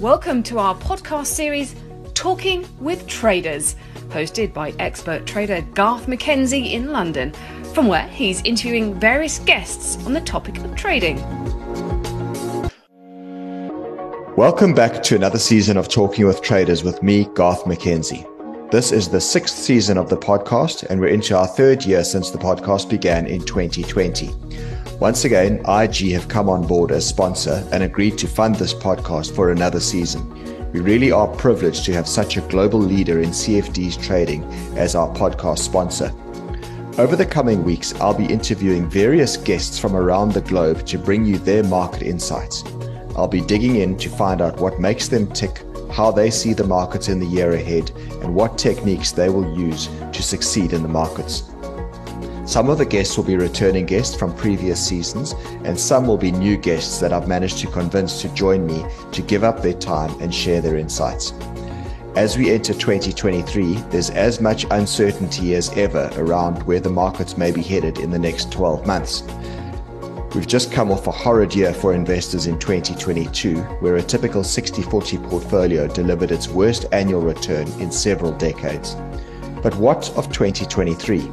Welcome to our podcast series, Talking with Traders, hosted by expert trader Garth McKenzie in London, from where he's interviewing various guests on the topic of trading. Welcome back to another season of Talking with Traders with me, Garth McKenzie. This is the sixth season of the podcast, and we're into our third year since the podcast began in 2020. Once again, IG have come on board as sponsor and agreed to fund this podcast for another season. We really are privileged to have such a global leader in CFDs trading as our podcast sponsor. Over the coming weeks, I'll be interviewing various guests from around the globe to bring you their market insights. I'll be digging in to find out what makes them tick, how they see the markets in the year ahead, and what techniques they will use to succeed in the markets. Some of the guests will be returning guests from previous seasons, and some will be new guests that I've managed to convince to join me to give up their time and share their insights. As we enter 2023, there's as much uncertainty as ever around where the markets may be headed in the next 12 months. We've just come off a horrid year for investors in 2022, where a typical 60 40 portfolio delivered its worst annual return in several decades. But what of 2023?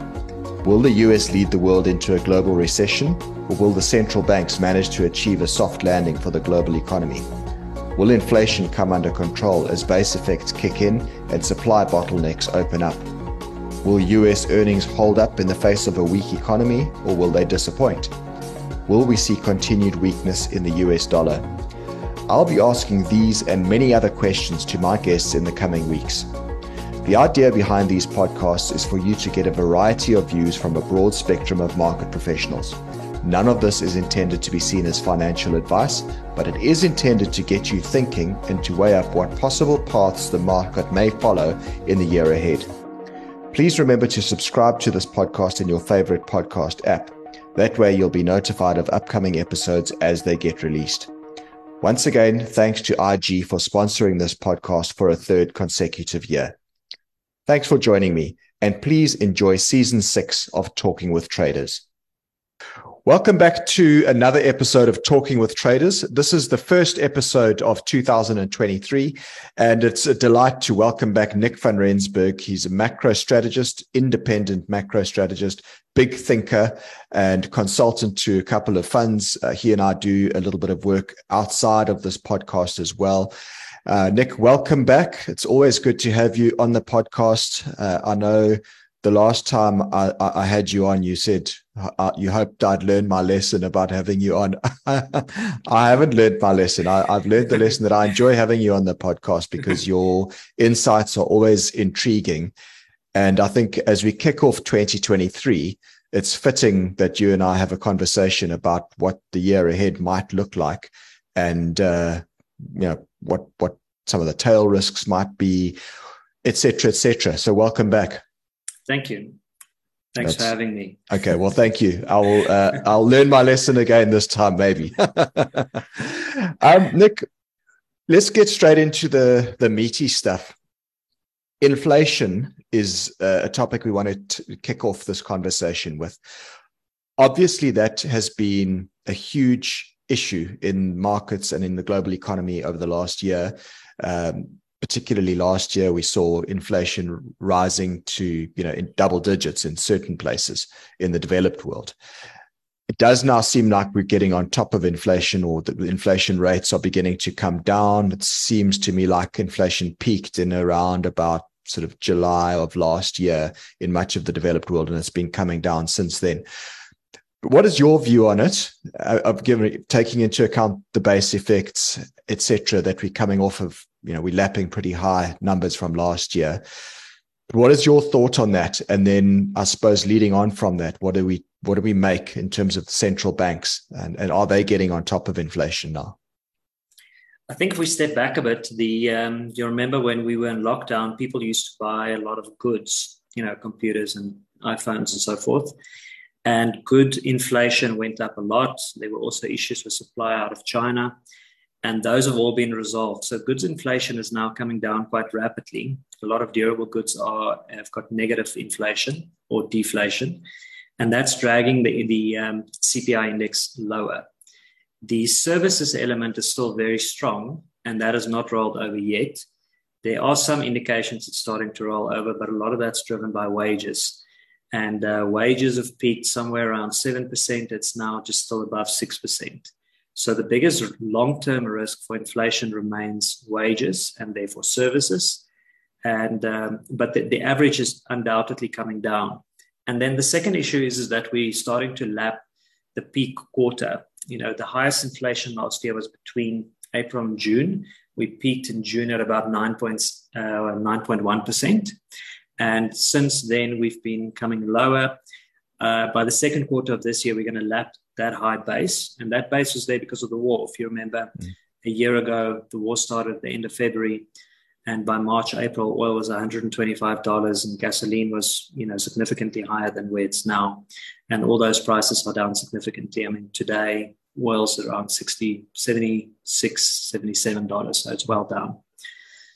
Will the US lead the world into a global recession, or will the central banks manage to achieve a soft landing for the global economy? Will inflation come under control as base effects kick in and supply bottlenecks open up? Will US earnings hold up in the face of a weak economy, or will they disappoint? Will we see continued weakness in the US dollar? I'll be asking these and many other questions to my guests in the coming weeks. The idea behind these podcasts is for you to get a variety of views from a broad spectrum of market professionals. None of this is intended to be seen as financial advice, but it is intended to get you thinking and to weigh up what possible paths the market may follow in the year ahead. Please remember to subscribe to this podcast in your favorite podcast app. That way, you'll be notified of upcoming episodes as they get released. Once again, thanks to IG for sponsoring this podcast for a third consecutive year. Thanks for joining me, and please enjoy season six of Talking with Traders. Welcome back to another episode of Talking with Traders. This is the first episode of 2023, and it's a delight to welcome back Nick van Rensburg. He's a macro strategist, independent macro strategist, big thinker, and consultant to a couple of funds. Uh, he and I do a little bit of work outside of this podcast as well. Uh, Nick, welcome back. It's always good to have you on the podcast. Uh, I know the last time I, I, had you on, you said uh, you hoped I'd learn my lesson about having you on. I haven't learned my lesson. I, I've learned the lesson that I enjoy having you on the podcast because your insights are always intriguing. And I think as we kick off 2023, it's fitting that you and I have a conversation about what the year ahead might look like. And uh, you know what what some of the tail risks might be, etc., etc. So welcome back. Thank you. Thanks That's, for having me. Okay, well, thank you. I'll uh, I'll learn my lesson again this time, maybe. um, Nick, let's get straight into the the meaty stuff. Inflation is uh, a topic we want to kick off this conversation with. Obviously, that has been a huge issue in markets and in the global economy over the last year. Um, particularly last year, we saw inflation rising to you know in double digits in certain places in the developed world. It does now seem like we're getting on top of inflation, or the inflation rates are beginning to come down. It seems to me like inflation peaked in around about sort of July of last year in much of the developed world, and it's been coming down since then. What is your view on it? Uh, of giving taking into account the base effects, etc., that we're coming off of. You know, we're lapping pretty high numbers from last year. What is your thought on that? And then, I suppose, leading on from that, what do we what do we make in terms of central banks, and, and are they getting on top of inflation now? I think if we step back a bit, the um, you remember when we were in lockdown, people used to buy a lot of goods, you know, computers and iPhones and so forth and good inflation went up a lot. There were also issues with supply out of China, and those have all been resolved. So goods inflation is now coming down quite rapidly. A lot of durable goods are have got negative inflation or deflation, and that's dragging the the um, CPI index lower. The services element is still very strong, and that has not rolled over yet. There are some indications it's starting to roll over, but a lot of that's driven by wages. And uh, wages have peaked somewhere around 7%. It's now just still above 6%. So the biggest long term risk for inflation remains wages and therefore services. And, um, but the, the average is undoubtedly coming down. And then the second issue is, is that we're starting to lap the peak quarter. You know, the highest inflation last year was between April and June. We peaked in June at about 9, points, uh, 9.1%. And since then, we've been coming lower. Uh, by the second quarter of this year, we're going to lap that high base. And that base was there because of the war. If you remember, mm. a year ago, the war started at the end of February. And by March, April, oil was $125 and gasoline was, you know, significantly higher than where it's now. And all those prices are down significantly. I mean, today, oil's around 60, 76, $77. So it's well down.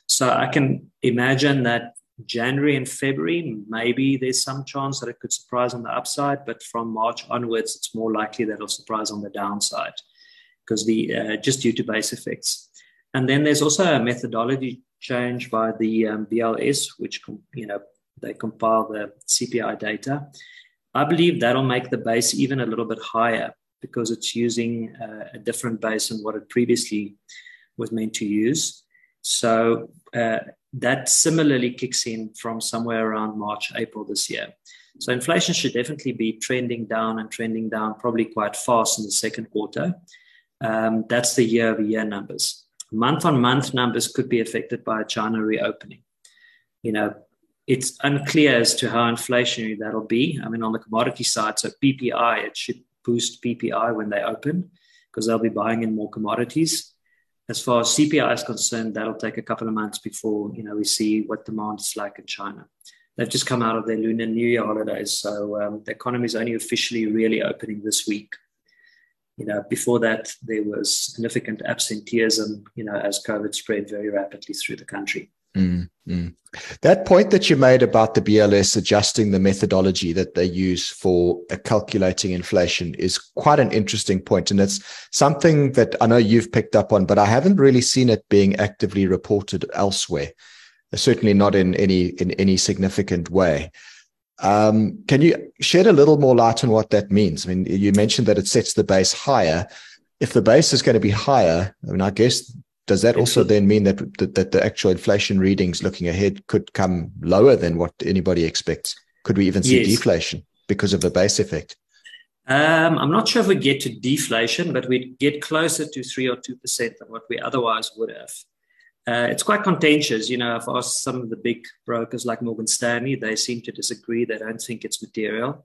So I can imagine that January and February, maybe there's some chance that it could surprise on the upside, but from March onwards, it's more likely that it'll surprise on the downside because the uh, just due to base effects. And then there's also a methodology change by the um, BLS, which you know they compile the CPI data. I believe that'll make the base even a little bit higher because it's using uh, a different base than what it previously was meant to use. So uh, that similarly kicks in from somewhere around March, April this year. So inflation should definitely be trending down and trending down probably quite fast in the second quarter. Um, that's the year over year numbers. Month on month numbers could be affected by China reopening. You know, it's unclear as to how inflationary that'll be. I mean, on the commodity side, so PPI, it should boost PPI when they open because they'll be buying in more commodities as far as CPI is concerned, that'll take a couple of months before you know we see what demand is like in China. They've just come out of their Lunar New Year holidays, so um, the economy is only officially really opening this week. You know, before that there was significant absenteeism. You know, as COVID spread very rapidly through the country. Mm. That point that you made about the BLS adjusting the methodology that they use for uh, calculating inflation is quite an interesting point, and it's something that I know you've picked up on, but I haven't really seen it being actively reported elsewhere. Certainly not in any in any significant way. Um, can you shed a little more light on what that means? I mean, you mentioned that it sets the base higher. If the base is going to be higher, I mean, I guess does that also then mean that, that, that the actual inflation readings looking ahead could come lower than what anybody expects? Could we even see yes. deflation because of the base effect? Um, I'm not sure if we get to deflation, but we'd get closer to three or two percent than what we otherwise would have. Uh, it's quite contentious. You know, I've asked some of the big brokers like Morgan Stanley; they seem to disagree. They don't think it's material.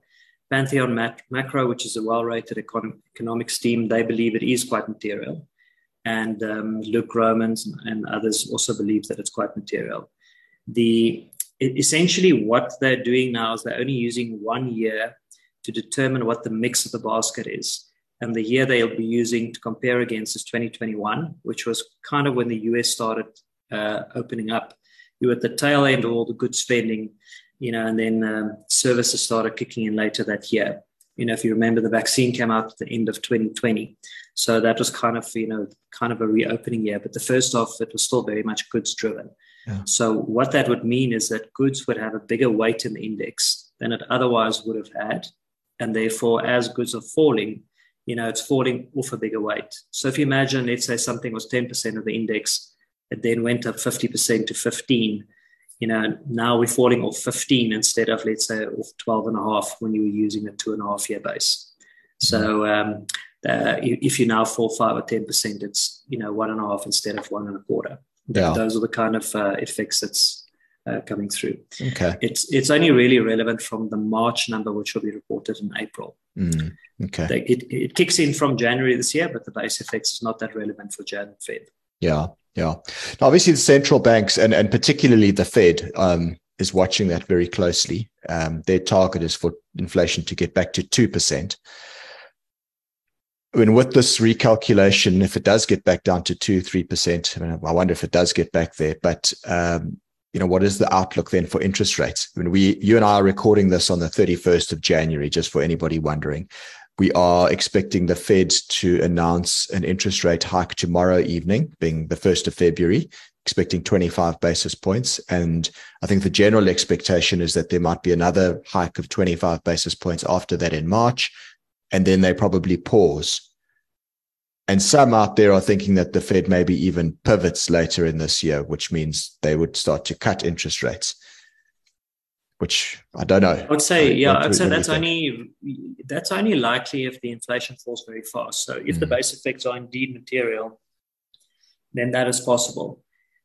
Pantheon Macro, which is a well-rated econ- economics team, they believe it is quite material and um, Luke Gromen and others also believe that it's quite material. The essentially what they're doing now is they're only using one year to determine what the mix of the basket is. And the year they'll be using to compare against is 2021, which was kind of when the US started uh, opening up. You were at the tail end of all the good spending, you know, and then um, services started kicking in later that year. You know, if you remember, the vaccine came out at the end of 2020. So that was kind of, you know, kind of a reopening year. But the first half, it was still very much goods driven. Yeah. So what that would mean is that goods would have a bigger weight in the index than it otherwise would have had. And therefore, as goods are falling, you know, it's falling off a bigger weight. So if you imagine, let's say something was 10% of the index, it then went up 50% to 15. You know, now we're falling off 15 instead of, let's say, off 12 and a half when you were using a two and a half year base. So um, uh, if you now fall five or ten percent, it's you know one and a half instead of one and a quarter. Yeah. Those are the kind of uh, effects that's uh, coming through. Okay, it's it's only really relevant from the March number, which will be reported in April. Mm. Okay, they, it it kicks in from January this year, but the base effects is not that relevant for Jan Fed. Yeah, yeah. Now, obviously, the central banks and and particularly the Fed um, is watching that very closely. Um, their target is for inflation to get back to two percent. I mean, with this recalculation, if it does get back down to two, three percent, I mean, I wonder if it does get back there. But um, you know, what is the outlook then for interest rates? I mean, we, you and I are recording this on the thirty first of January, just for anybody wondering. We are expecting the Fed to announce an interest rate hike tomorrow evening, being the 1st of February, expecting 25 basis points. And I think the general expectation is that there might be another hike of 25 basis points after that in March. And then they probably pause. And some out there are thinking that the Fed maybe even pivots later in this year, which means they would start to cut interest rates which I don't know. I would say, yeah, I'd say that's only that's only likely if the inflation falls very fast. So if mm. the base effects are indeed material, then that is possible.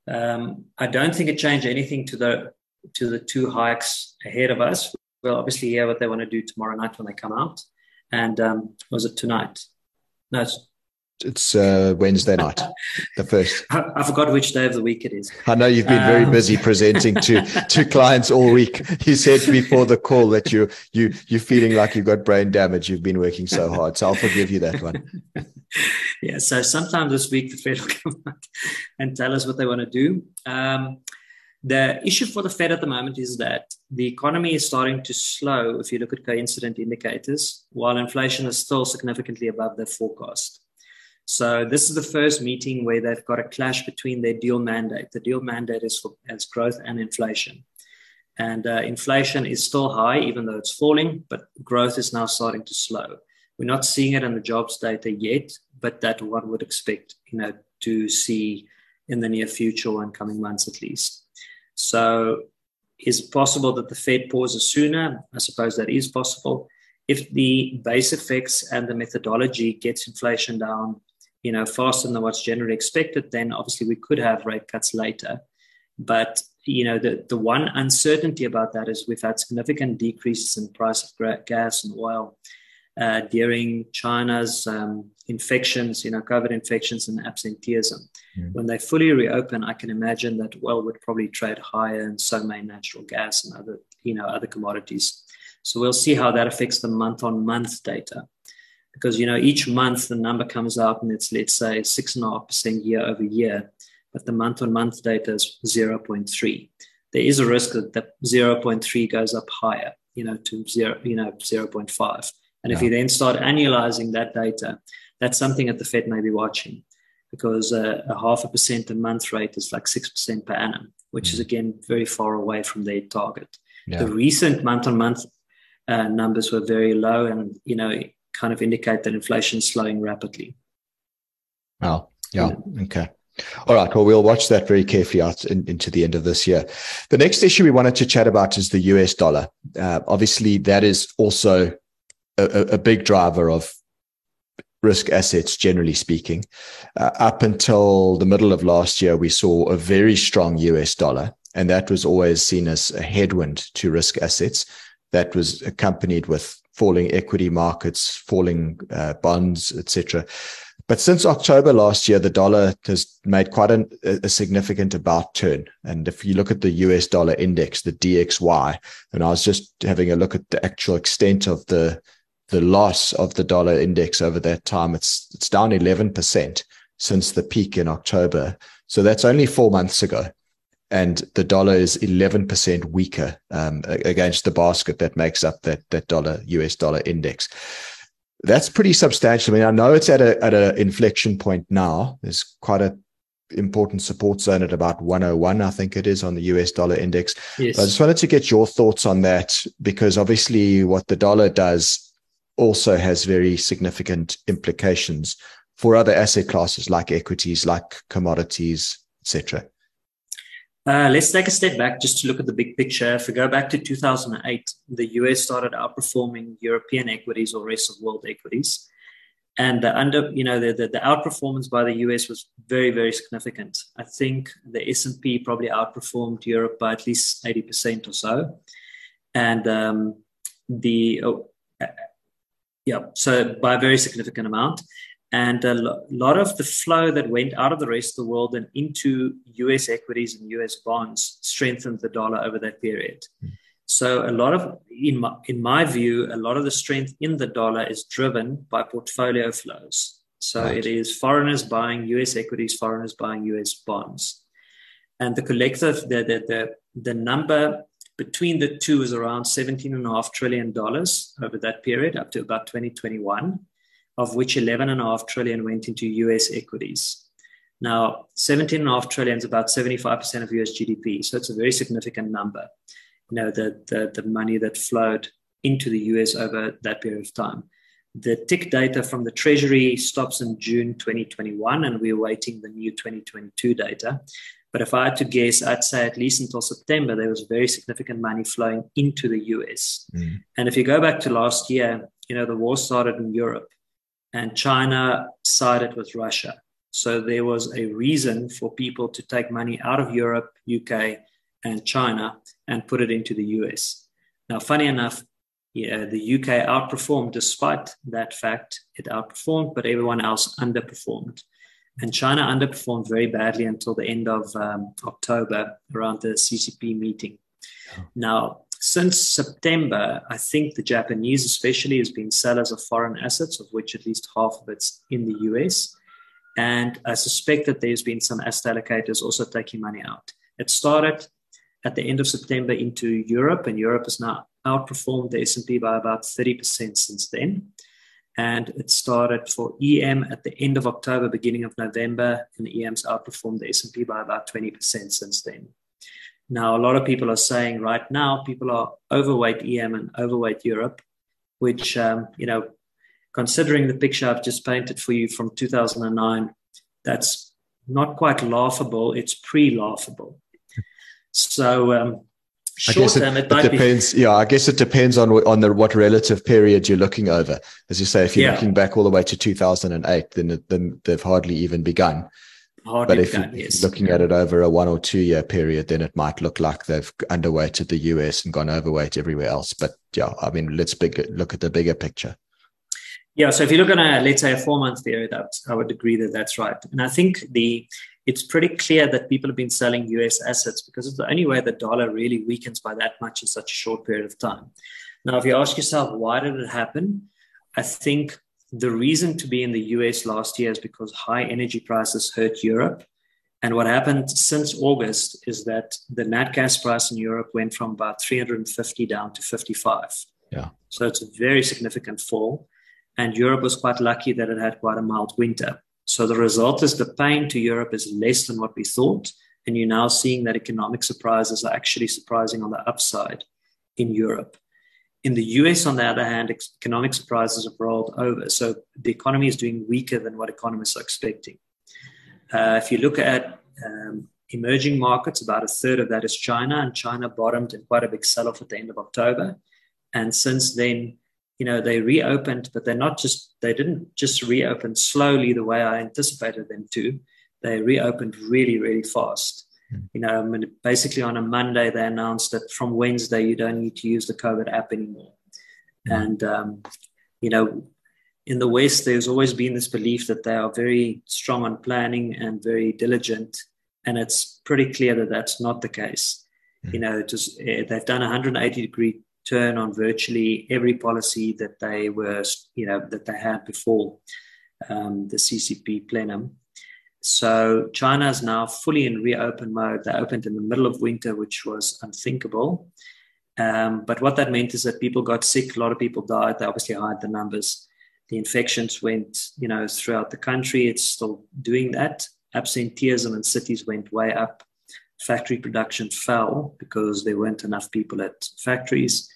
Um, I don't think it changed anything to the to the two hikes ahead of us. We'll obviously hear what they want to do tomorrow night when they come out. And um, was it tonight? No, it's it's uh, Wednesday night, the first. I, forgot which day of the week it is. I know you've been very um, busy presenting to to clients all week. You said before the call that you you you're feeling like you've got brain damage. You've been working so hard, so I'll forgive you that one. yeah. So sometime this week, the Fed will come out and tell us what they want to do. Um, the issue for the Fed at the moment is that the economy is starting to slow if you look at coincident indicators, while inflation is still significantly above their forecast. So this is the first meeting where they've got a clash between their dual mandate. The dual mandate is for as growth and inflation. And uh, inflation is still high, even though it's falling, but growth is now starting to slow. We're not seeing it in the jobs data yet, but that one would expect, you know, to see in the near future or in coming months at least. So is it possible that the Fed pauses sooner? I suppose that is possible. If the base effects and the methodology gets inflation down you know, faster than what's generally expected, then obviously we could have rate cuts later. But you know, the, the one uncertainty about that is we've had significant decreases in price of gas and oil uh, during China's um, infections, you know, COVID infections and absenteeism. Mm. When they fully reopen, I can imagine that oil would probably trade higher, and so may natural gas and other, you know, other commodities. So we'll see how that affects the month-on-month data because you know each month the number comes out and it's let's say six and a half percent year over year, but the month on month data is 0.3. There is a risk that the 0.3 goes up higher, you know, to zero, you know, 0.5. And yeah. if you then start annualizing that data, that's something that the Fed may be watching because uh, a half a percent a month rate is like 6% per annum, which mm is again very far away from their target. Yeah. The recent month on month numbers were very low and, you know, kind of indicate that inflation is slowing rapidly. Oh, yeah. Okay. All right. Well, we'll watch that very carefully out in, into the end of this year. The next issue we wanted to chat about is the US dollar. Uh, obviously, that is also a, a, big driver of risk assets, generally speaking. Uh, up until the middle of last year, we saw a very strong US dollar, and that was always seen as a headwind to risk assets. That was accompanied with falling equity markets, falling uh, bonds, etc. But since October last year, the dollar has made quite an, a significant about turn. And if you look at the US dollar index, the DXY, and I was just having a look at the actual extent of the the loss of the dollar index over that time, it's it's down 11% since the peak in October. So that's only four months ago and the dollar is 11% weaker um, against the basket that makes up that that dollar US dollar index. That's pretty substantial. I mean, I know it's at a at an inflection point now. There's quite a important support zone at about 101, I think it is on the US dollar index. Yes. I just wanted to get your thoughts on that because obviously what the dollar does also has very significant implications for other asset classes like equities, like commodities, etc. Uh, let's take a step back just to look at the big picture. If we go back to 2008, the US started outperforming European equities or rest of world equities. And the under, you know, the, the, the outperformance by the US was very, very significant. I think the S&P probably outperformed Europe by at least 80% or so. And um, the, oh, uh, yeah, so by a very significant amount. And a lot of the flow that went out of the rest of the world and into US equities and US bonds strengthened the dollar over that period. So, a lot of, in my, in my view, a lot of the strength in the dollar is driven by portfolio flows. So, right. it is foreigners buying US equities, foreigners buying US bonds. And the collective, the, the, the, the number between the two is around $17.5 trillion over that period up to about 2021, of which 11.5 trillion went into US equities. Now, 17.5 trillion is about 75% of US GDP, so it's a very significant number. You know, the, the, the money that flowed into the US over that period of time. The TIC data from the Treasury stops in June 2021, and we're waiting the new 2022 data. But if I had to guess, I'd say at least until September, there was very significant money flowing into the US. Mm. And if you go back to last year, you know, the war started in Europe and China sided with Russia. So there was a reason for people to take money out of Europe, UK, and China and put it into the US. Now, funny enough, yeah, the UK outperformed despite that fact. It outperformed, but everyone else underperformed. And China underperformed very badly until the end of um, October around the CCP meeting. Oh. Now, since September, I think the Japanese, especially, has been sellers of foreign assets, of which at least half of it's in the US. And I suspect that there's been some asset allocators also taking money out. It started at the end of September into Europe, and Europe has now outperformed the S&P by about 30% since then and it started for EM at the end of October, beginning of November, and EM's outperformed the S&P by about 20% since then. Now, a lot of people are saying right now people are overweight EM and overweight Europe, which, um, you know, considering the picture I've just painted for you from 2009, that's not quite laughable. It's pre-laughable. So um, I guess it, it, it depends. Be... Yeah, I guess it depends on on the what relative period you're looking over. As you say, if you're yeah. looking back all the way to 2008, then then they've hardly even begun. Hardly but if begun, you're yes. looking at it over a one or two year period, then it might look like they've underweighted the US and gone overweight everywhere else. But yeah, I mean, let's big, look at the bigger picture. Yeah, so if you look at a let's say a four month period, I would agree that that's right. And I think the it's pretty clear that people have been selling US assets because it's the only way the dollar really weakens by that much in such a short period of time. Now, if you ask yourself, why did it happen? I think the reason to be in the US last year is because high energy prices hurt Europe. And what happened since August is that the nat gas price in Europe went from about 350 down to 55. Yeah. So it's a very significant fall. And Europe was quite lucky that it had quite a mild winter. So the result is the pain to Europe is less than what we thought. And you're now seeing that economic surprises are actually surprising on the upside in Europe. In the US, on the other hand, economic surprises have rolled over. So the economy is doing weaker than what economists are expecting. Uh, if you look at um, emerging markets, about a third of that is China, and China bottomed in quite a big sell off at the end of October. And since then, you know they reopened but they're not just they didn't just reopen slowly the way i anticipated them to they reopened really really fast. You know I mean, basically on a monday they announced that from wednesday you don't need to use the covid app anymore mm. and um, you know in the west there's always been this belief that they are very strong on planning and very diligent and it's pretty clear that that's not the case mm. you know just eh, they've done a 180 degree turn on virtually every policy that they were, you know, that they had before um, the CCP plenum. So China is now fully in reopen mode. They opened in the middle of winter, which was unthinkable. Um, but what that meant is that people got sick. A lot of people died. They obviously hide the numbers. The infections went, you know, throughout the country. It's still doing that. Absenteeism in cities went way up factory production fell because there weren't enough people at factories.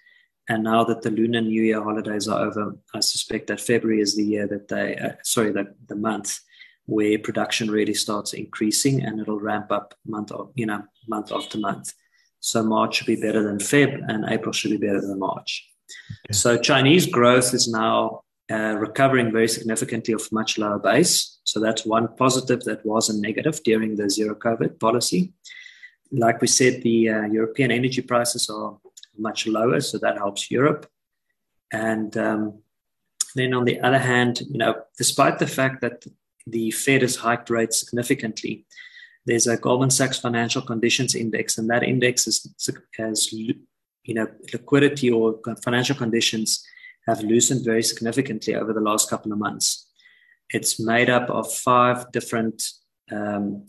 And now that the Lunar New Year holidays are over, I suspect that February is the year that they, uh, sorry, the, the month where production really starts increasing and it'll ramp up month of, you know, month after month. So March should be better than Feb and April should be better than March. Okay. So Chinese growth is now uh, recovering very significantly off much lower base. So that's one positive that was a negative during the zero COVID policy like we said, the uh, European energy prices are much lower, so that helps Europe. And um, then on the other hand, you know, despite the fact that the Fed has hiked rates significantly, there's a Goldman Sachs Financial Conditions Index, and that index is, has, you know, liquidity or financial conditions have loosened very significantly over the last couple of months. It's made up of five different um,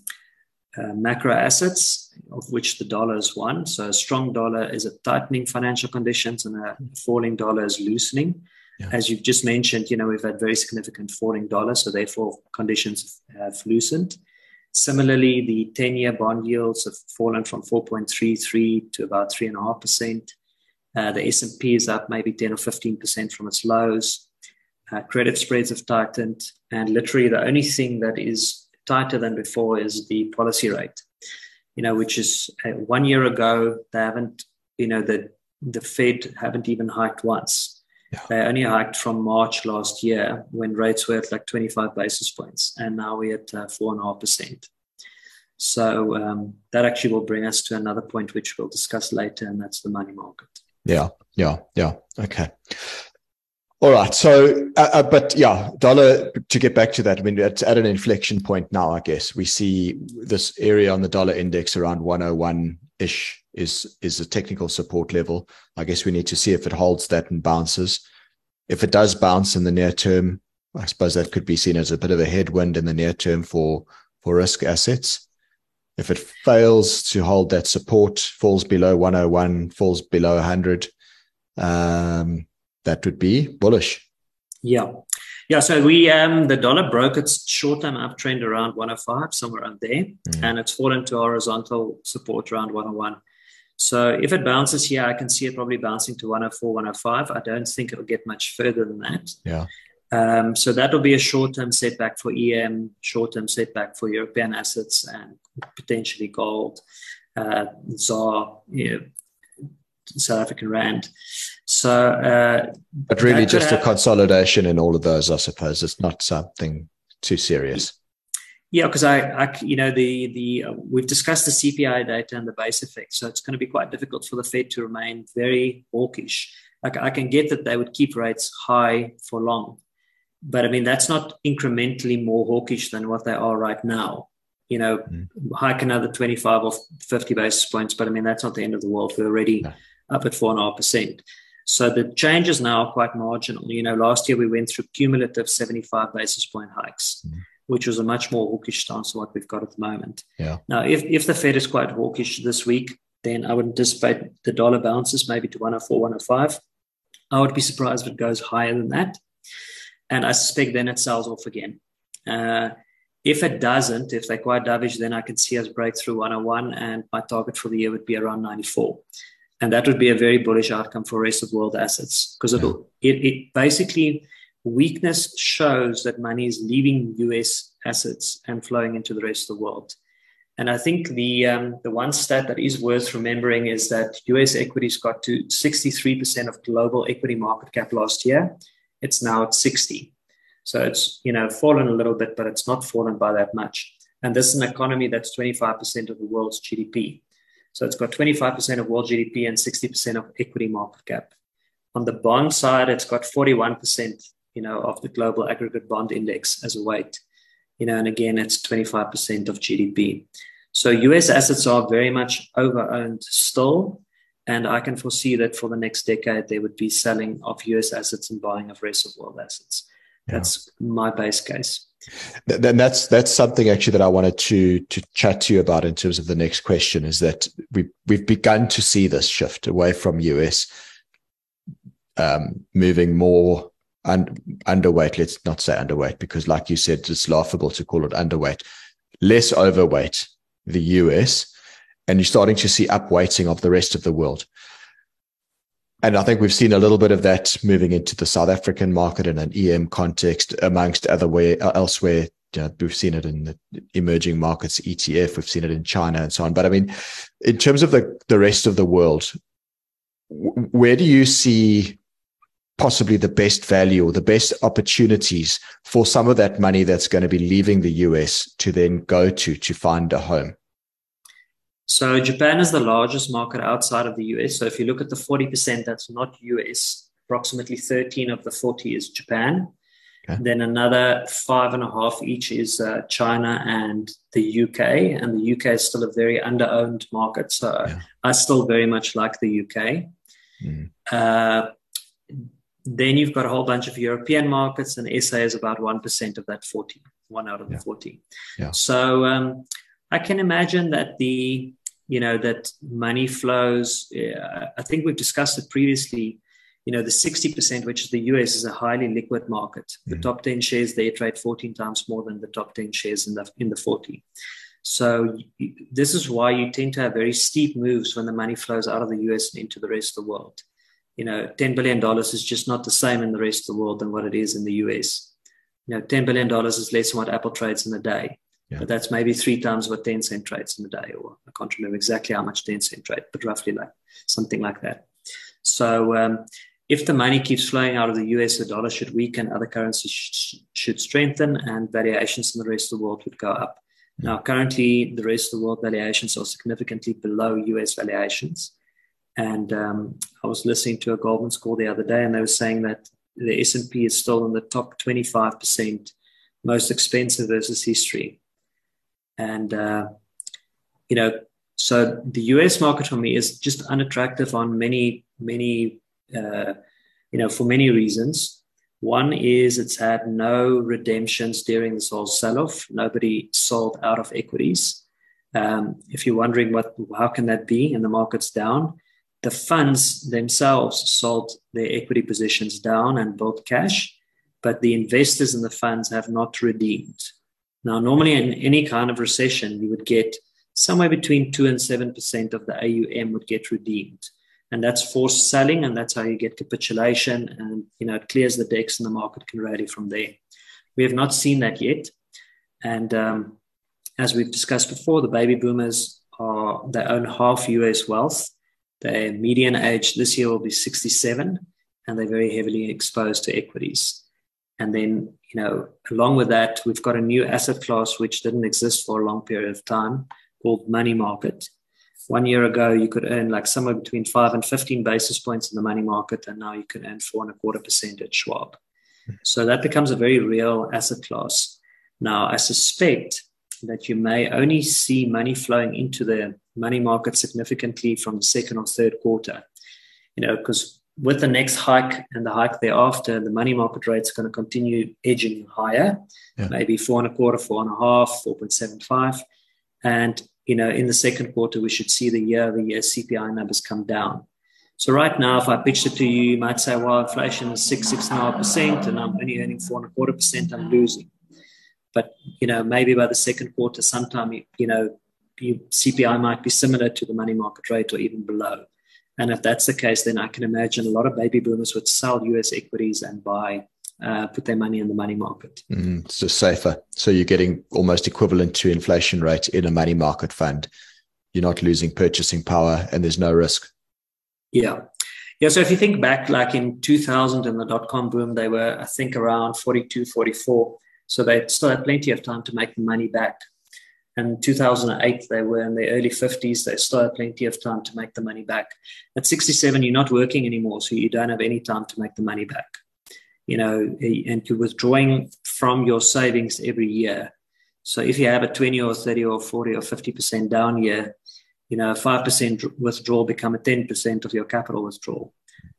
uh, macro assets of which the dollar is one. So a strong dollar is a tightening financial conditions, and a falling dollar is loosening. Yeah. As you've just mentioned, you know we've had very significant falling dollar, so therefore conditions have loosened. Similarly, the 10-year bond yields have fallen from 4.33 to about three and a half percent. Uh, the S&P is up maybe 10 or 15 percent from its lows. Uh, credit spreads have tightened, and literally the only thing that is tighter than before is the policy rate. You know, which is uh, one year ago they haven't, you know, the the Fed haven't even hiked once. Yeah. They only hiked from March last year when rates were at like 25 basis points, and now we're at uh, four and a half percent. So um, that actually will bring us to another point which we'll discuss later, and that's the money market. Yeah, yeah, yeah. Okay. All right. So, uh, uh, but yeah, dollar, to get back to that, I mean, it's at an inflection point now, I guess. We see this area on the dollar index around 101 ish is, is a technical support level. I guess we need to see if it holds that and bounces. If it does bounce in the near term, I suppose that could be seen as a bit of a headwind in the near term for, for risk assets. If it fails to hold that support, falls below 101, falls below 100, um, that would be bullish. Yeah. Yeah, so we um the dollar broke its short-term uptrend around 105, somewhere around there, mm. and it's fallen to horizontal support around 101. So if it bounces here, I can see it probably bouncing to 104, 105. I don't think it'll get much further than that. Yeah. Um, so that'll be a short-term setback for EM, short-term setback for European assets, and potentially gold, uh, ZAR, you know, South African rand. So, uh, but really, just a consolidation in all of those, I suppose. It's not something too serious. Yeah, because I, I, you know, the the uh, we've discussed the CPI data and the base effect, so it's going to be quite difficult for the Fed to remain very hawkish. Like I can get that they would keep rates high for long, but I mean that's not incrementally more hawkish than what they are right now. You know, mm. hike another twenty five or fifty basis points, but I mean that's not the end of the world. We're already no up at four and a half percent. So the changes now are quite marginal. You know, last year we went through cumulative 75 basis point hikes, mm-hmm. Which was a much more hawkish stance than what we've got at the moment. Yeah. Now, if, if the Fed is quite hawkish this week, then I would anticipate the dollar bounces maybe to 104, 105. I would be surprised if it goes higher than that. And I suspect then it sells off again. Uh, if it doesn't, if they're quite dovish, then I can see us break through 101, and my target for the year would be around 94 and that would be a very bullish outcome for rest of world assets because it, it basically weakness shows that money is leaving US assets and flowing into the rest of the world. And I think the um, the one stat that is worth remembering is that US equities got to 63% of global equity market cap last year. It's now at 60. So it's you know fallen a little bit, but it's not fallen by that much. And this is an economy that's 25% of the world's GDP. So it's got 25% of world GDP and 60% of equity market cap. On the bond side, it's got 41%, you know, of the global aggregate bond index as a weight. You know, and again, it's 25% of GDP. So US assets are very much over-owned still. And I can foresee that for the next decade, there would be selling of US assets and buying of rest of world assets. That's yeah. my base case. Then that's that's something actually that I wanted to to chat to you about in terms of the next question is that we we've begun to see this shift away from US, um, moving more un, underweight. Let's not say underweight because, like you said, it's laughable to call it underweight. Less overweight the US, and you're starting to see upweighting of the rest of the world. And I think we've seen a little bit of that moving into the South African market in an EM context, amongst other way uh, elsewhere. You know, we've seen it in the emerging markets ETF. We've seen it in China and so on. But I mean, in terms of the the rest of the world, where do you see possibly the best value or the best opportunities for some of that money that's going to be leaving the US to then go to to find a home? So Japan is the largest market outside of the US. So if you look at the 40% that's not US, approximately 13 of the 40 is Japan. Okay. Then another five and a half each is uh, China and the UK. And the UK is still a very under-owned market. So yeah. I still very much like the UK. Mm. Uh, then you've got a whole bunch of European markets, and SA is about 1% of that 40, one out of yeah. the 40. Yeah. So um, I can imagine that the you know, that money flows. Uh, I think we've discussed it previously. You know, the 60%, which is the US, is a highly liquid market. The mm-hmm. top 10 shares there trade 14 times more than the top 10 shares in the in the 40. So this is why you tend to have very steep moves when the money flows out of the US and into the rest of the world. You know, $10 billion is just not the same in the rest of the world than what it is in the US. You know, $10 billion is less than what Apple trades in a day. Yeah. But that's maybe three times what Tencent trades in a day, or I can't remember exactly how much Tencent trade, but roughly like something like that. So um, if the money keeps flowing out of the US, the dollar should weaken, other currencies sh- should strengthen, and valuations in the rest of the world would go up. Now, currently, the rest of the world valuations are significantly below US valuations. And um, I was listening to a Goldman call the other day, and they were saying that the S&P is still in the top 25% most expensive versus history. And, uh, you know, so the US market for me is just unattractive on many, many, uh, you know, for many reasons. One is it's had no redemptions during this whole sell off. Nobody sold out of equities. Um, if you're wondering what, how can that be and the market's down, the funds themselves sold their equity positions down and bought cash, but the investors in the funds have not redeemed. Now, normally in any kind of recession, you would get somewhere between 2 and 7% of the AUM would get redeemed. And that's forced selling, and that's how you get capitulation, and you know it clears the decks, and the market can rally from there. We have not seen that yet, and um, as we've discussed before, the baby boomers are they own half US wealth. Their median age this year will be 67, and they're very heavily exposed to equities. And then, you know, along with that, we've got a new asset class which didn't exist for a long period of time called money market. One year ago, you could earn like somewhere between five and 15 basis points in the money market, and now you can earn four and a quarter percent at Schwab. So that becomes a very real asset class. Now, I suspect that you may only see money flowing into the money market significantly from the second or third quarter. You know, because with the next hike and the hike thereafter, the money market rate's are going to continue edging higher, yeah. maybe four and a quarter, four and a half, 4.75. And, you know, in the second quarter, we should see the year over year CPI numbers come down. So right now, if I pitched it to you, you might say, well, inflation is six, six and a half percent, and I'm only earning four and a quarter percent, I'm losing. But, you know, maybe by the second quarter, sometime, you know, you, CPI might be similar to the money market rate or even below. And if that's the case, then I can imagine a lot of baby boomers would sell US equities and buy, uh, put their money in the money market. Mm, so safer. So you're getting almost equivalent to inflation rate in a money market fund. You're not losing purchasing power and there's no risk. Yeah. Yeah. So if you think back, like in 2000 and the dot com boom, they were, I think, around 42, 44. So they still had plenty of time to make the money back. And 2008, they were in their early 50s. They still had plenty of time to make the money back. At 67, you're not working anymore, so you don't have any time to make the money back. You know, and you're withdrawing from your savings every year. So if you have a 20 or 30 or 40 or 50% down year, you know, a 5% withdrawal become a 10% of your capital withdrawal.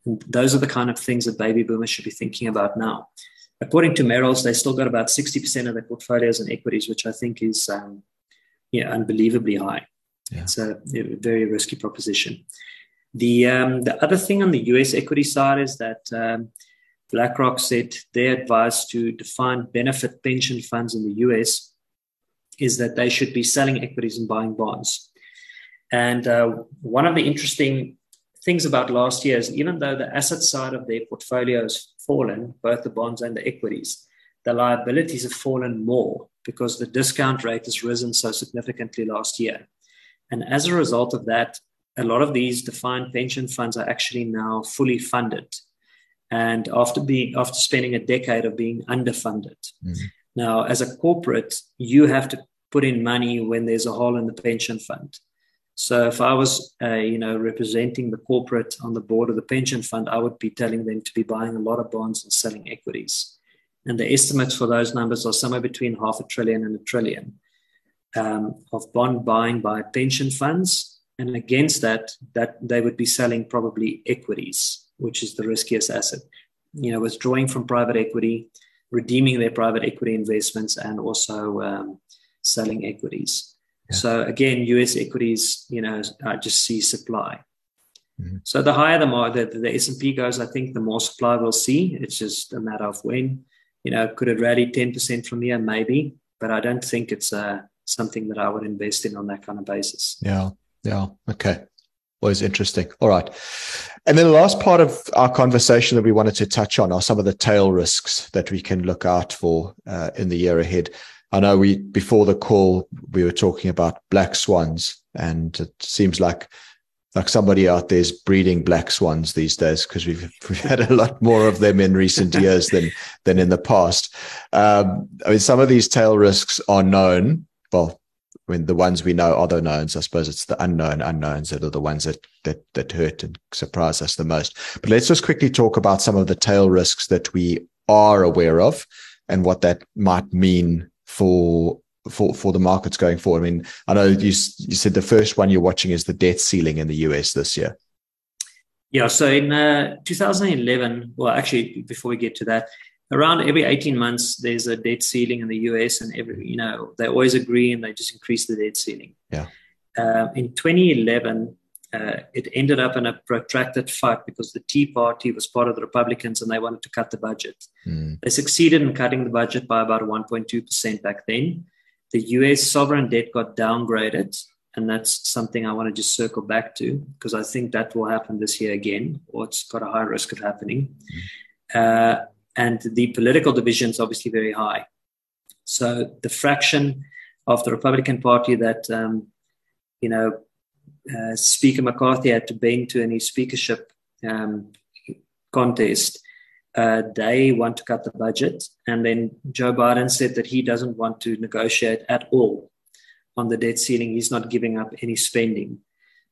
And those are the kind of things that baby boomers should be thinking about now. According to Merrill's, they still got about 60% of their portfolios in equities, which I think is um, yeah, unbelievably high. Yeah. It's a, a, very risky proposition. The um, the other thing on the US equity side is that um, BlackRock said their advice to defined benefit pension funds in the US is that they should be selling equities and buying bonds. And uh, one of the interesting things about last year is even though the asset side of their portfolio has fallen, both the bonds and the equities, the liabilities have fallen more because the discount rate has risen so significantly last year. And as a result of that, a lot of these defined pension funds are actually now fully funded. And after being after spending a decade of being underfunded. Mm-hmm. Now, as a corporate, you have to put in money when there's a hole in the pension fund. So if I was, uh, you know, representing the corporate on the board of the pension fund, I would be telling them to be buying a lot of bonds and selling equities and the estimates for those numbers are somewhere between half a trillion and a trillion um, of bond buying by pension funds. And against that, that they would be selling probably equities, which is the riskiest asset. You know, withdrawing from private equity, redeeming their private equity investments, and also um, selling equities. Yeah. So again, US equities, you know, I just see supply. Mm-hmm. So the higher the more the, the S&P goes, I think the more supply we'll see. It's just a matter of when. You know, could it rally 10% from here? Maybe. But I don't think it's uh, something that I would invest in on that kind of basis. Yeah. Yeah. Okay. Was interesting. All right. And then the last part of our conversation that we wanted to touch on are some of the tail risks that we can look out for uh, in the year ahead. I know we, before the call, we were talking about black swans, and it seems like like somebody out there's breeding black swans these days because we've we've had a lot more of them in recent years than than in the past. Um, I mean, some of these tail risks are known. Well, I mean, the ones we know are the knowns. I suppose it's the unknown unknowns that are the ones that that that hurt and surprise us the most. But let's just quickly talk about some of the tail risks that we are aware of and what that might mean for for for the markets going forward. I mean, I know you you said the first one you're watching is the debt ceiling in the US this year. Yeah, so in uh, 2011, well, actually, before we get to that, around every 18 months there's a debt ceiling in the US and every you know they always agree and they just increase the debt ceiling yeah uh, in 2011 uh, it ended up in a protracted fight because the Tea Party was part of the Republicans and they wanted to cut the budget. Mm. They succeeded in cutting the budget by about 1.2% back then. The US sovereign debt got downgraded, and that's something I want to just circle back to because I think that will happen this year again, or it's got a high risk of happening. Uh, and the political division is obviously very high. So the fraction of the Republican Party that um, you know uh, Speaker McCarthy had to bend to his speakership um, contest, uh, they want to cut the budget, and then Joe Biden said that he doesn't want to negotiate at all on the debt ceiling. He's not giving up any spending.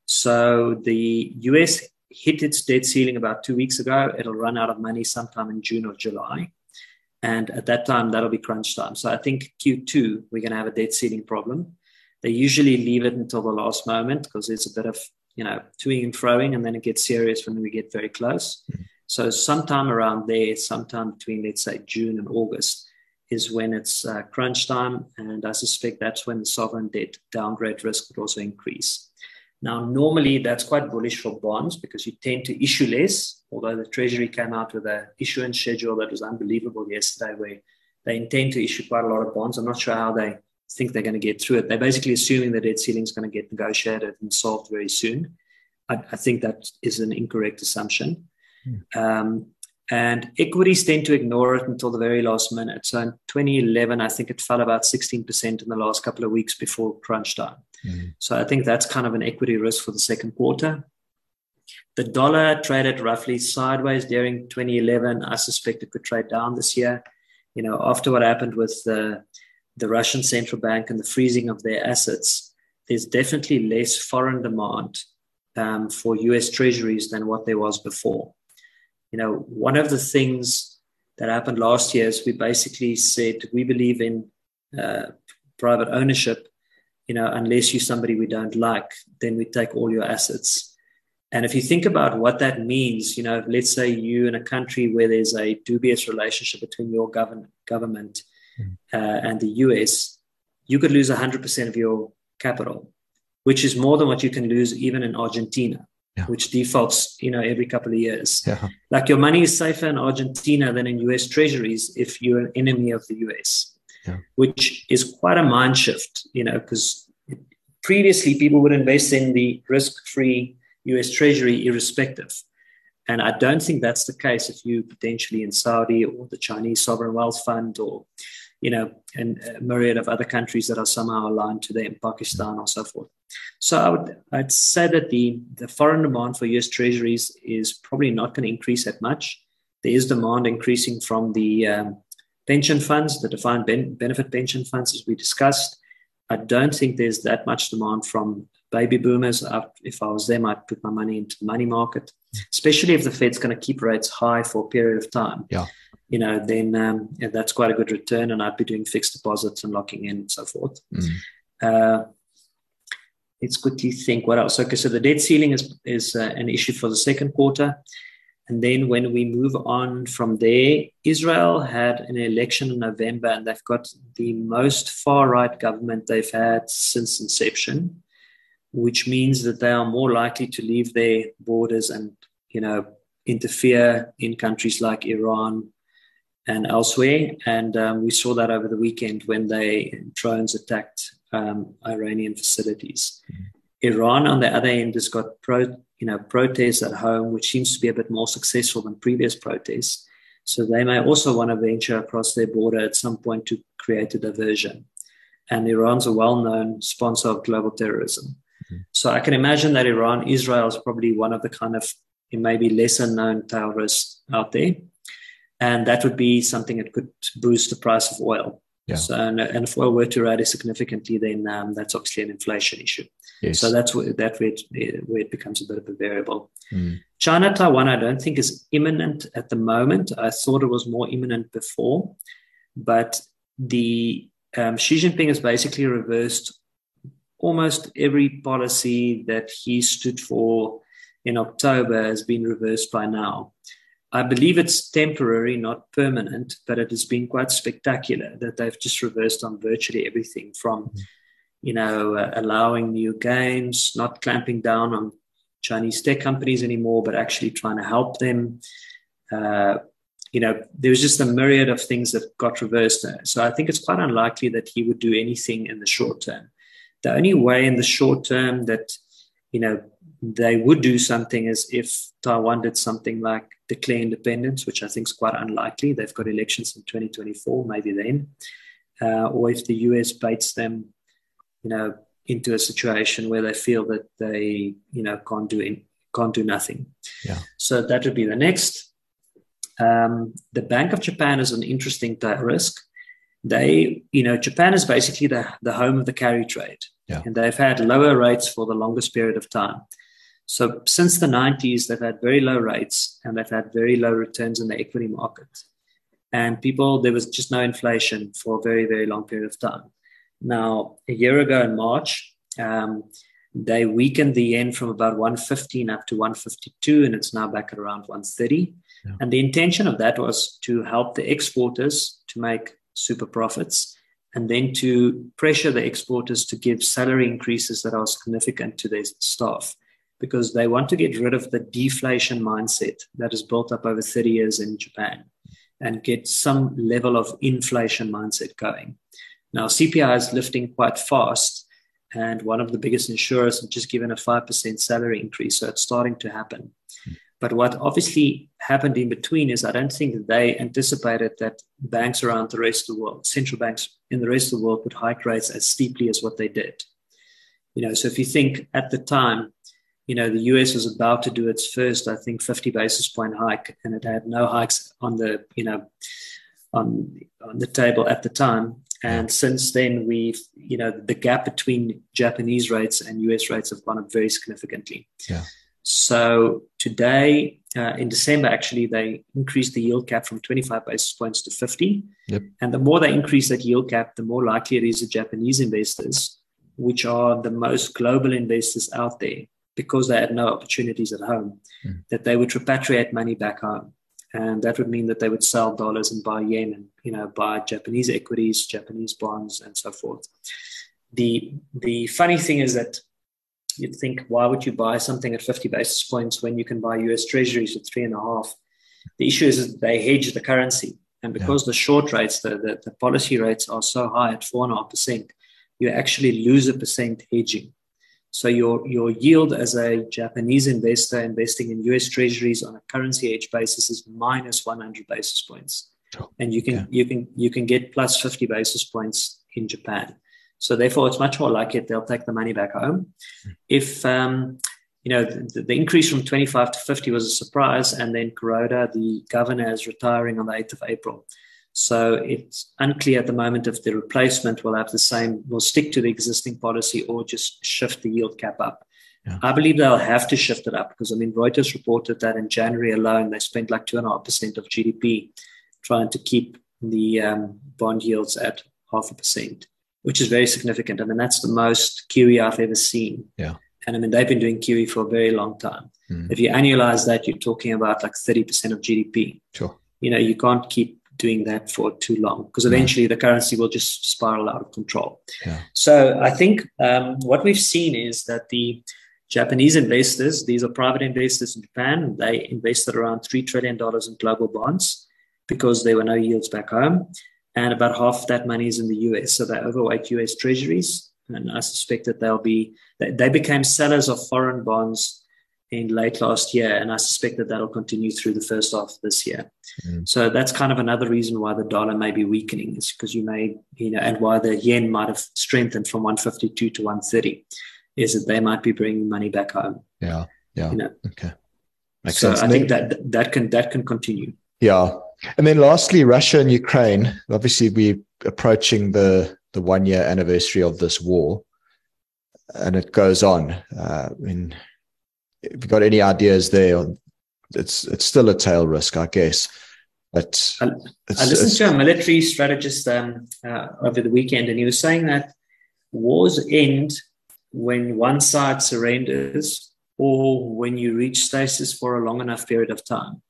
So the U.S hit its debt ceiling about two weeks ago. It'll run out of money sometime in June or July. And at that time, that'll be crunch time. So I think Q2, we're going to have a debt ceiling problem. They usually leave it until the last moment because there's a bit of, you know, toing and froing, and then it gets serious when we get very close. Mm-hmm. So sometime around there, sometime between, let's say, June and August, is when it's uh, crunch time. And I suspect that's when the sovereign debt downgrade risk would also increase. Now, normally that's quite bullish for bonds because you tend to issue less, although the Treasury came out with an issuance schedule that was unbelievable yesterday where they intend to issue quite a lot of bonds. I'm not sure how they think they're going to get through it. They're basically assuming the debt ceiling is going to get negotiated and solved very soon. I, I think that is an incorrect assumption. Um, and equities tend to ignore it until the very last minute. So in 2011, I think it fell about 16% in the last couple of weeks before crunch time. Mm-hmm. So I think that's kind of an equity risk for the second quarter. The dollar traded roughly sideways during 2011. I suspect it could trade down this year. You know, after what happened with the, the Russian central bank and the freezing of their assets, there's definitely less foreign demand um, for US treasuries than what there was before you know, one of the things that happened last year is we basically said we believe in uh, private ownership. You know, unless you're somebody we don't like, then we take all your assets. And if you think about what that means, you know, let's say you in a country where there's a dubious relationship between your government, government mm. uh, and the US, you could lose 100% of your capital, which is more than what you can lose even in Argentina yeah. which defaults, you know, every couple of years. Yeah. Like your money is safer in Argentina than in US treasuries if you're an enemy of the US, yeah. which is quite a mind shift, you know, because previously people would invest in the risk-free US treasury irrespective. And I don't think that's the case if you potentially in Saudi or the Chinese sovereign wealth fund or, you know, and a myriad of other countries that are somehow aligned to them, Pakistan or so forth. So I would I'd say that the, the foreign demand for US treasuries is probably not going to increase that much. There is demand increasing from the um, pension funds, the defined ben- benefit pension funds, as we discussed. I don't think there's that much demand from baby boomers. If I was them, I'd put my money into the money market, especially if the Fed's going to keep rates high for a period of time. Yeah. You know, then um, that's quite a good return, and I'd be doing fixed deposits and locking in and so forth. Mm. Uh, let's quickly think what else. Okay, so the debt ceiling is is uh, an issue for the second quarter. And then when we move on from there, Israel had an election in November, and they've got the most far right government they've had since inception, which means that they are more likely to leave their borders and, you know, interfere in countries like Iran and elsewhere. And um, we saw that over the weekend when they drones attacked um, Iranian facilities. Mm-hmm. Iran, on the other end, has got pro, you know, protests at home, which seems to be a bit more successful than previous protests. So they may also want to venture across their border at some point to create a diversion. And Iran's a well-known sponsor of global terrorism. Mm-hmm. So I can imagine that Iran, Israel is probably one of the kind of maybe lesser known terrorists out there. And that would be something that could boost the price of oil. Yeah. So, and, and, if oil were to rise significantly, then um, that's obviously an inflation issue. Yes. So that's where, that where it, where it becomes a bit of a variable. Mm. China Taiwan, I don't think is imminent at the moment. I thought it was more imminent before, but the um, Xi Jinping has basically reversed almost every policy that he stood for in October has been reversed by now. I believe it's temporary, not permanent, but it has been quite spectacular that they've just reversed on virtually everything from, you know, uh, allowing new games, not clamping down on Chinese tech companies anymore, but actually trying to help them. Uh, you know, there was just a myriad of things that got reversed. So I think it's quite unlikely that he would do anything in the short term. The only way in the short term that, you know, they would do something is if Taiwan did something like declare independence, which I think is quite unlikely. They've got elections in 2024, maybe then. Uh, or if the US baits them, you know, into a situation where they feel that they, you know, can't do in, can't do nothing. Yeah. So that would be the next. Um, the Bank of Japan is an interesting risk. They, you know, Japan is basically the, the home of the carry trade. Yeah. And they've had lower rates for the longest period of time. So since the 90s, they've had very low rates and they've had very low returns in the equity market. And people, there was just no inflation for a very, very long period of time. Now, a year ago in March, um, they weakened the yen from about 115 up to 152, and it's now back at around 130. Yeah. And the intention of that was to help the exporters to make super profits and then to pressure the exporters to give salary increases that are significant to their staff because they want to get rid of the deflation mindset that is built up over 30 years in Japan and get some level of inflation mindset going. Now, CPI is lifting quite fast, and one of the biggest insurers has just given a 5% salary increase, so it's starting to happen. But what obviously happened in between is I don't think they anticipated that banks around the rest of the world, central banks in the rest of the world, would hike rates as steeply as what they did. You know, so if you think at the time, you know, the US was about to do its first, I think, 50 basis point hike, and it had no hikes on the, you know, on, on the table at the time. And since then, we've, you know, the gap between Japanese rates and US rates have gone up very significantly. Yeah. So today, uh, in December, actually, they increased the yield cap from 25 basis points to 50. Yep. And the more they increase that yield cap, the more likely it is that Japanese investors, which are the most global investors out there, because they had no opportunities at home, mm. that they would repatriate money back home. And that would mean that they would sell dollars and buy yen and, you know, buy Japanese equities, Japanese bonds, and so forth. The, the funny thing is that you'd think, why would you buy something at 50 basis points when you can buy US treasuries at three and a half? The issue is that they hedge the currency. And because yeah. the short rates, the, the, the policy rates are so high at 4.5%, you actually lose a percent hedging. So your, your yield as a Japanese investor investing in US treasuries on a currency hedge basis is minus 100 basis points. And you can yeah. you can you can get plus 50 basis points in Japan. So therefore, it's much more likely they'll take the money back home. Mm. If um, you know the, the, increase from 25 to 50 was a surprise, and then Kuroda, the governor, is retiring on the 8th of April. So it's unclear at the moment if the replacement will have the same, will stick to the existing policy or just shift the yield cap up. Yeah. I believe they'll have to shift it up because I mean Reuters reported that in January alone they spent like two and a half percent of GDP trying to keep the um, bond yields at half a percent, which is very significant. I mean that's the most QE I've ever seen. Yeah. And I mean, they've been doing QE for a very long time. Mm. If you annualize that, you're talking about like 30% of GDP. Sure. You know, you can't keep doing that for too long because eventually no. the currency will just spiral out of control. Yeah. So I think um, what we've seen is that the Japanese investors, these are private investors in Japan, they invested around $3 trillion in global bonds because there were no yields back home. And about half that money is in the US. So they overweight US treasuries. And I suspect that they'll be, they became sellers of foreign bonds in late last year. And I suspect that that'll continue through the first half of this year. Mm. So that's kind of another reason why the dollar may be weakening is because you may, you know, and why the yen might have strengthened from 152 to 130 is that they might be bringing money back home. Yeah. Yeah. You know? Okay. Makes so sense. I think that that can that can continue. Yeah. And then lastly, Russia and Ukraine. Obviously, we're approaching the the one year anniversary of this war, and it goes on. Uh, I mean, if you got any ideas there, it's it's still a tail risk, I guess. But I, I listened to a military strategist um, uh, over the weekend, and he was saying that wars end when one side surrenders or when you reach stasis for a long enough period of time.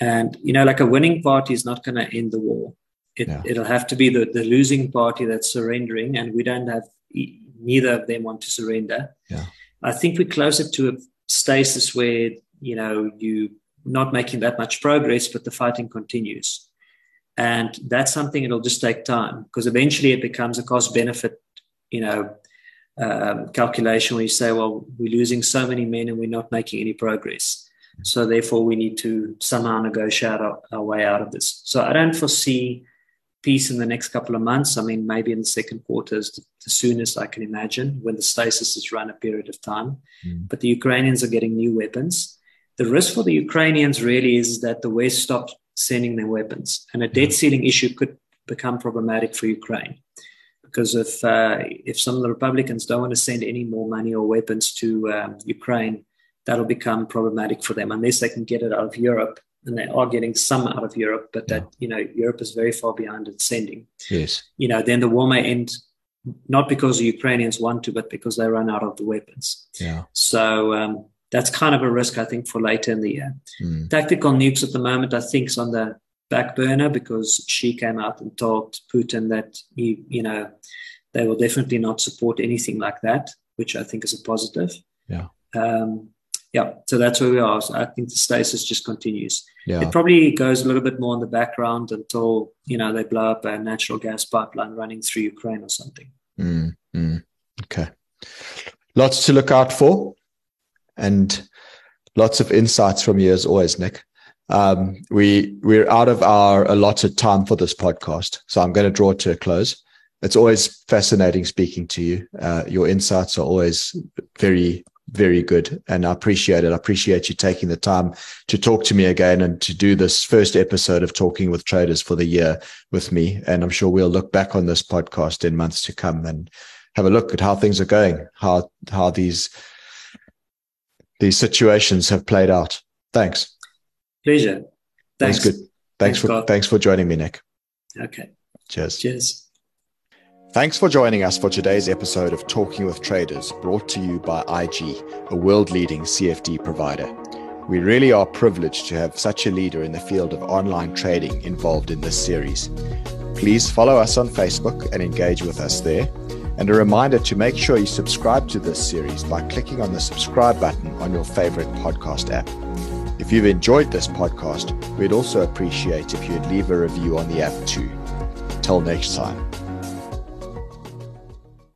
And, you know, like a winning party is not going to end the war. It, yeah. It'll have to be the, the losing party that's surrendering, and we don't have neither of them want to surrender. Yeah. I think we're closer to a stasis where, you know, you're not making that much progress, but the fighting continues. And that's something it'll just take time because eventually it becomes a cost benefit, you know, um, calculation where you say, well, we're losing so many men and we're not making any progress. So therefore, we need to somehow negotiate our, our, way out of this. So I don't foresee peace in the next couple of months. I mean, maybe in the second quarter is the, the soonest I can imagine when the stasis has run a period of time. Mm. But the Ukrainians are getting new weapons. The risk for the Ukrainians really is that the West stops sending their weapons, and a debt ceiling issue could become problematic for Ukraine because if uh, if some of the Republicans don't want to send any more money or weapons to um, Ukraine, that'll become problematic for them unless they can get it out of Europe. And they are getting some out of Europe, but that you know Europe is very far behind in sending. Yes, you know then the war may end not because the Ukrainians want to, but because they run out of the weapons. Yeah. So um, that's kind of a risk, I think, for later in the year. Mm. Tactical nukes at the moment, I think, is on the back burner because Xi came out and told Putin that he, you know, they will definitely not support anything like that, which I think is a positive. Yeah. Um, yeah. So that's where we are. So I think the stasis just continues. Yeah. It probably goes a little bit more in the background until you know they blow up a natural gas pipeline running through Ukraine or something. Mm, mm, okay. Lots to look out for, and lots of insights from you as always, Nick. Um, we we're out of our allotted time for this podcast, so I'm going to draw it to a close. It's always fascinating speaking to you. Uh, your insights are always very very good, and I appreciate it. I appreciate you taking the time to talk to me again and to do this first episode of talking with traders for the year with me. And I'm sure we'll look back on this podcast in months to come and have a look at how things are going, how how these these situations have played out. Thanks. Pleasure. Thanks. Good. Thanks, thanks for God. thanks for joining me, Nick. Okay. Cheers. Cheers. Thanks for joining us for today's episode of Talking with Traders, brought to you by IG, a world leading CFD provider. We really are privileged to have such a leader in the field of online trading involved in this series. Please follow us on Facebook and engage with us there. And a reminder to make sure you subscribe to this series by clicking on the subscribe button on your favorite podcast app. If you've enjoyed this podcast, we'd also appreciate if you'd leave a review on the app too. Till next time.